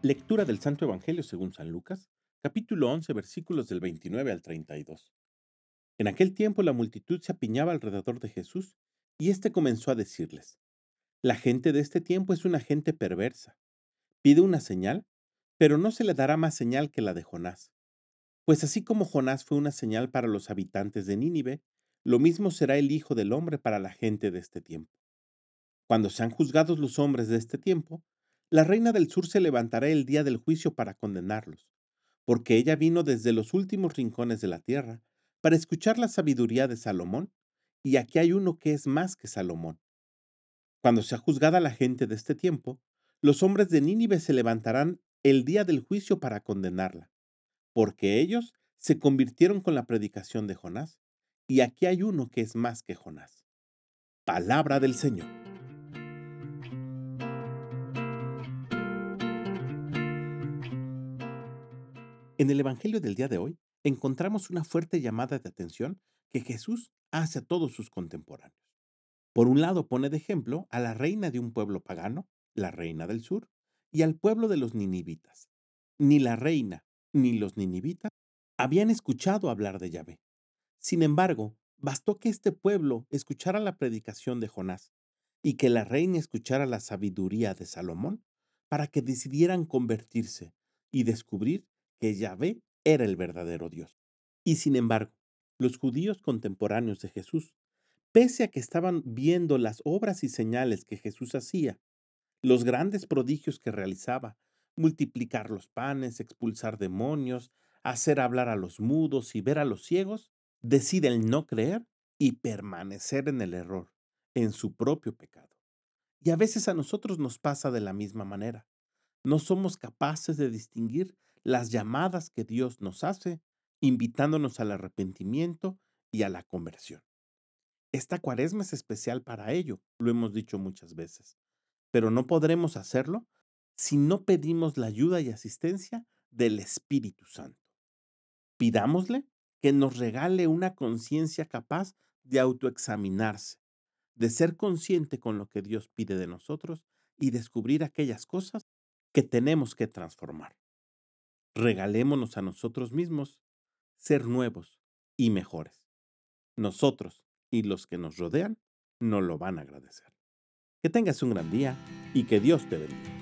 Lectura del Santo Evangelio según San Lucas, capítulo 11, versículos del 29 al 32. En aquel tiempo la multitud se apiñaba alrededor de Jesús y éste comenzó a decirles, La gente de este tiempo es una gente perversa. Pide una señal, pero no se le dará más señal que la de Jonás. Pues así como Jonás fue una señal para los habitantes de Nínive, lo mismo será el Hijo del Hombre para la gente de este tiempo. Cuando sean juzgados los hombres de este tiempo, la reina del sur se levantará el día del juicio para condenarlos, porque ella vino desde los últimos rincones de la tierra para escuchar la sabiduría de Salomón, y aquí hay uno que es más que Salomón. Cuando sea juzgada la gente de este tiempo, los hombres de Nínive se levantarán el día del juicio para condenarla, porque ellos se convirtieron con la predicación de Jonás, y aquí hay uno que es más que Jonás. Palabra del Señor. En el Evangelio del día de hoy encontramos una fuerte llamada de atención que Jesús hace a todos sus contemporáneos. Por un lado pone de ejemplo a la reina de un pueblo pagano, la reina del sur, y al pueblo de los ninivitas. Ni la reina ni los ninivitas habían escuchado hablar de Yahvé. Sin embargo, bastó que este pueblo escuchara la predicación de Jonás y que la reina escuchara la sabiduría de Salomón para que decidieran convertirse y descubrir que Yahvé era el verdadero Dios. Y sin embargo, los judíos contemporáneos de Jesús, pese a que estaban viendo las obras y señales que Jesús hacía, los grandes prodigios que realizaba, multiplicar los panes, expulsar demonios, hacer hablar a los mudos y ver a los ciegos, deciden no creer y permanecer en el error, en su propio pecado. Y a veces a nosotros nos pasa de la misma manera. No somos capaces de distinguir las llamadas que Dios nos hace, invitándonos al arrepentimiento y a la conversión. Esta cuaresma es especial para ello, lo hemos dicho muchas veces, pero no podremos hacerlo si no pedimos la ayuda y asistencia del Espíritu Santo. Pidámosle que nos regale una conciencia capaz de autoexaminarse, de ser consciente con lo que Dios pide de nosotros y descubrir aquellas cosas que tenemos que transformar regalémonos a nosotros mismos ser nuevos y mejores. Nosotros y los que nos rodean no lo van a agradecer. Que tengas un gran día y que Dios te bendiga.